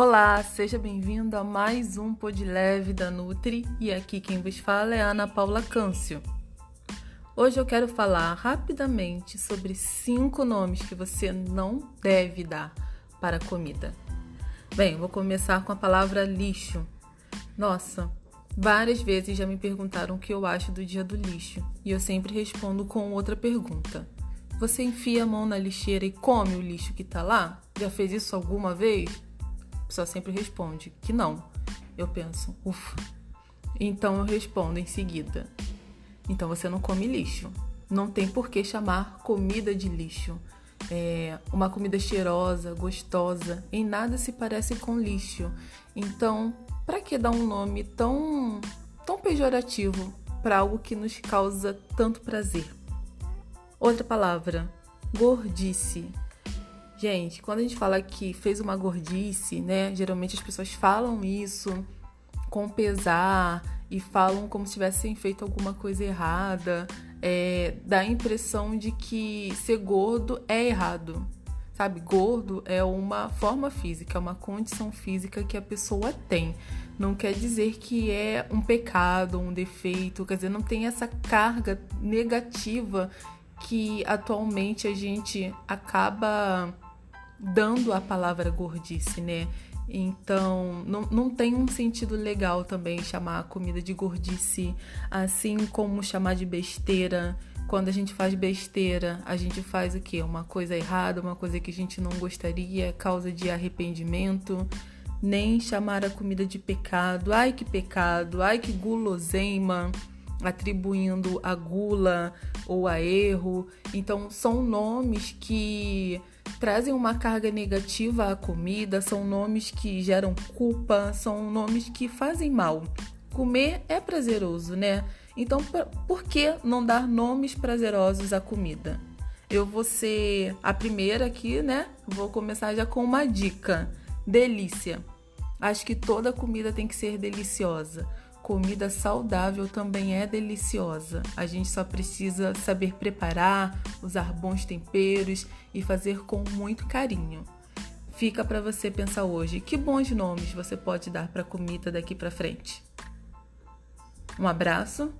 Olá, seja bem-vindo a mais um Pod Leve da Nutri e aqui quem vos fala é Ana Paula Câncio. Hoje eu quero falar rapidamente sobre cinco nomes que você não deve dar para comida. Bem, vou começar com a palavra lixo. Nossa, várias vezes já me perguntaram o que eu acho do dia do lixo e eu sempre respondo com outra pergunta. Você enfia a mão na lixeira e come o lixo que tá lá? Já fez isso alguma vez? Pessoa sempre responde que não. Eu penso, ufa. Então eu respondo em seguida. Então você não come lixo. Não tem por que chamar comida de lixo. É uma comida cheirosa, gostosa, em nada se parece com lixo. Então, para que dar um nome tão tão pejorativo para algo que nos causa tanto prazer? Outra palavra, gordice. Gente, quando a gente fala que fez uma gordice, né? Geralmente as pessoas falam isso com pesar e falam como se tivessem feito alguma coisa errada. É, dá a impressão de que ser gordo é errado. Sabe, gordo é uma forma física, é uma condição física que a pessoa tem. Não quer dizer que é um pecado, um defeito, quer dizer, não tem essa carga negativa que atualmente a gente acaba dando a palavra gordice, né? Então, não, não tem um sentido legal também chamar a comida de gordice, assim como chamar de besteira. Quando a gente faz besteira, a gente faz o quê? Uma coisa errada, uma coisa que a gente não gostaria, causa de arrependimento. Nem chamar a comida de pecado. Ai, que pecado! Ai, que guloseima! Atribuindo a gula ou a erro. Então, são nomes que trazem uma carga negativa à comida, são nomes que geram culpa, são nomes que fazem mal. Comer é prazeroso, né? Então, por que não dar nomes prazerosos à comida? Eu vou ser a primeira aqui, né? Vou começar já com uma dica: delícia. Acho que toda comida tem que ser deliciosa comida saudável também é deliciosa. A gente só precisa saber preparar, usar bons temperos e fazer com muito carinho. Fica para você pensar hoje, que bons nomes você pode dar para comida daqui para frente. Um abraço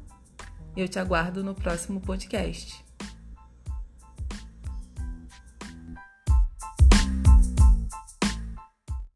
eu te aguardo no próximo podcast.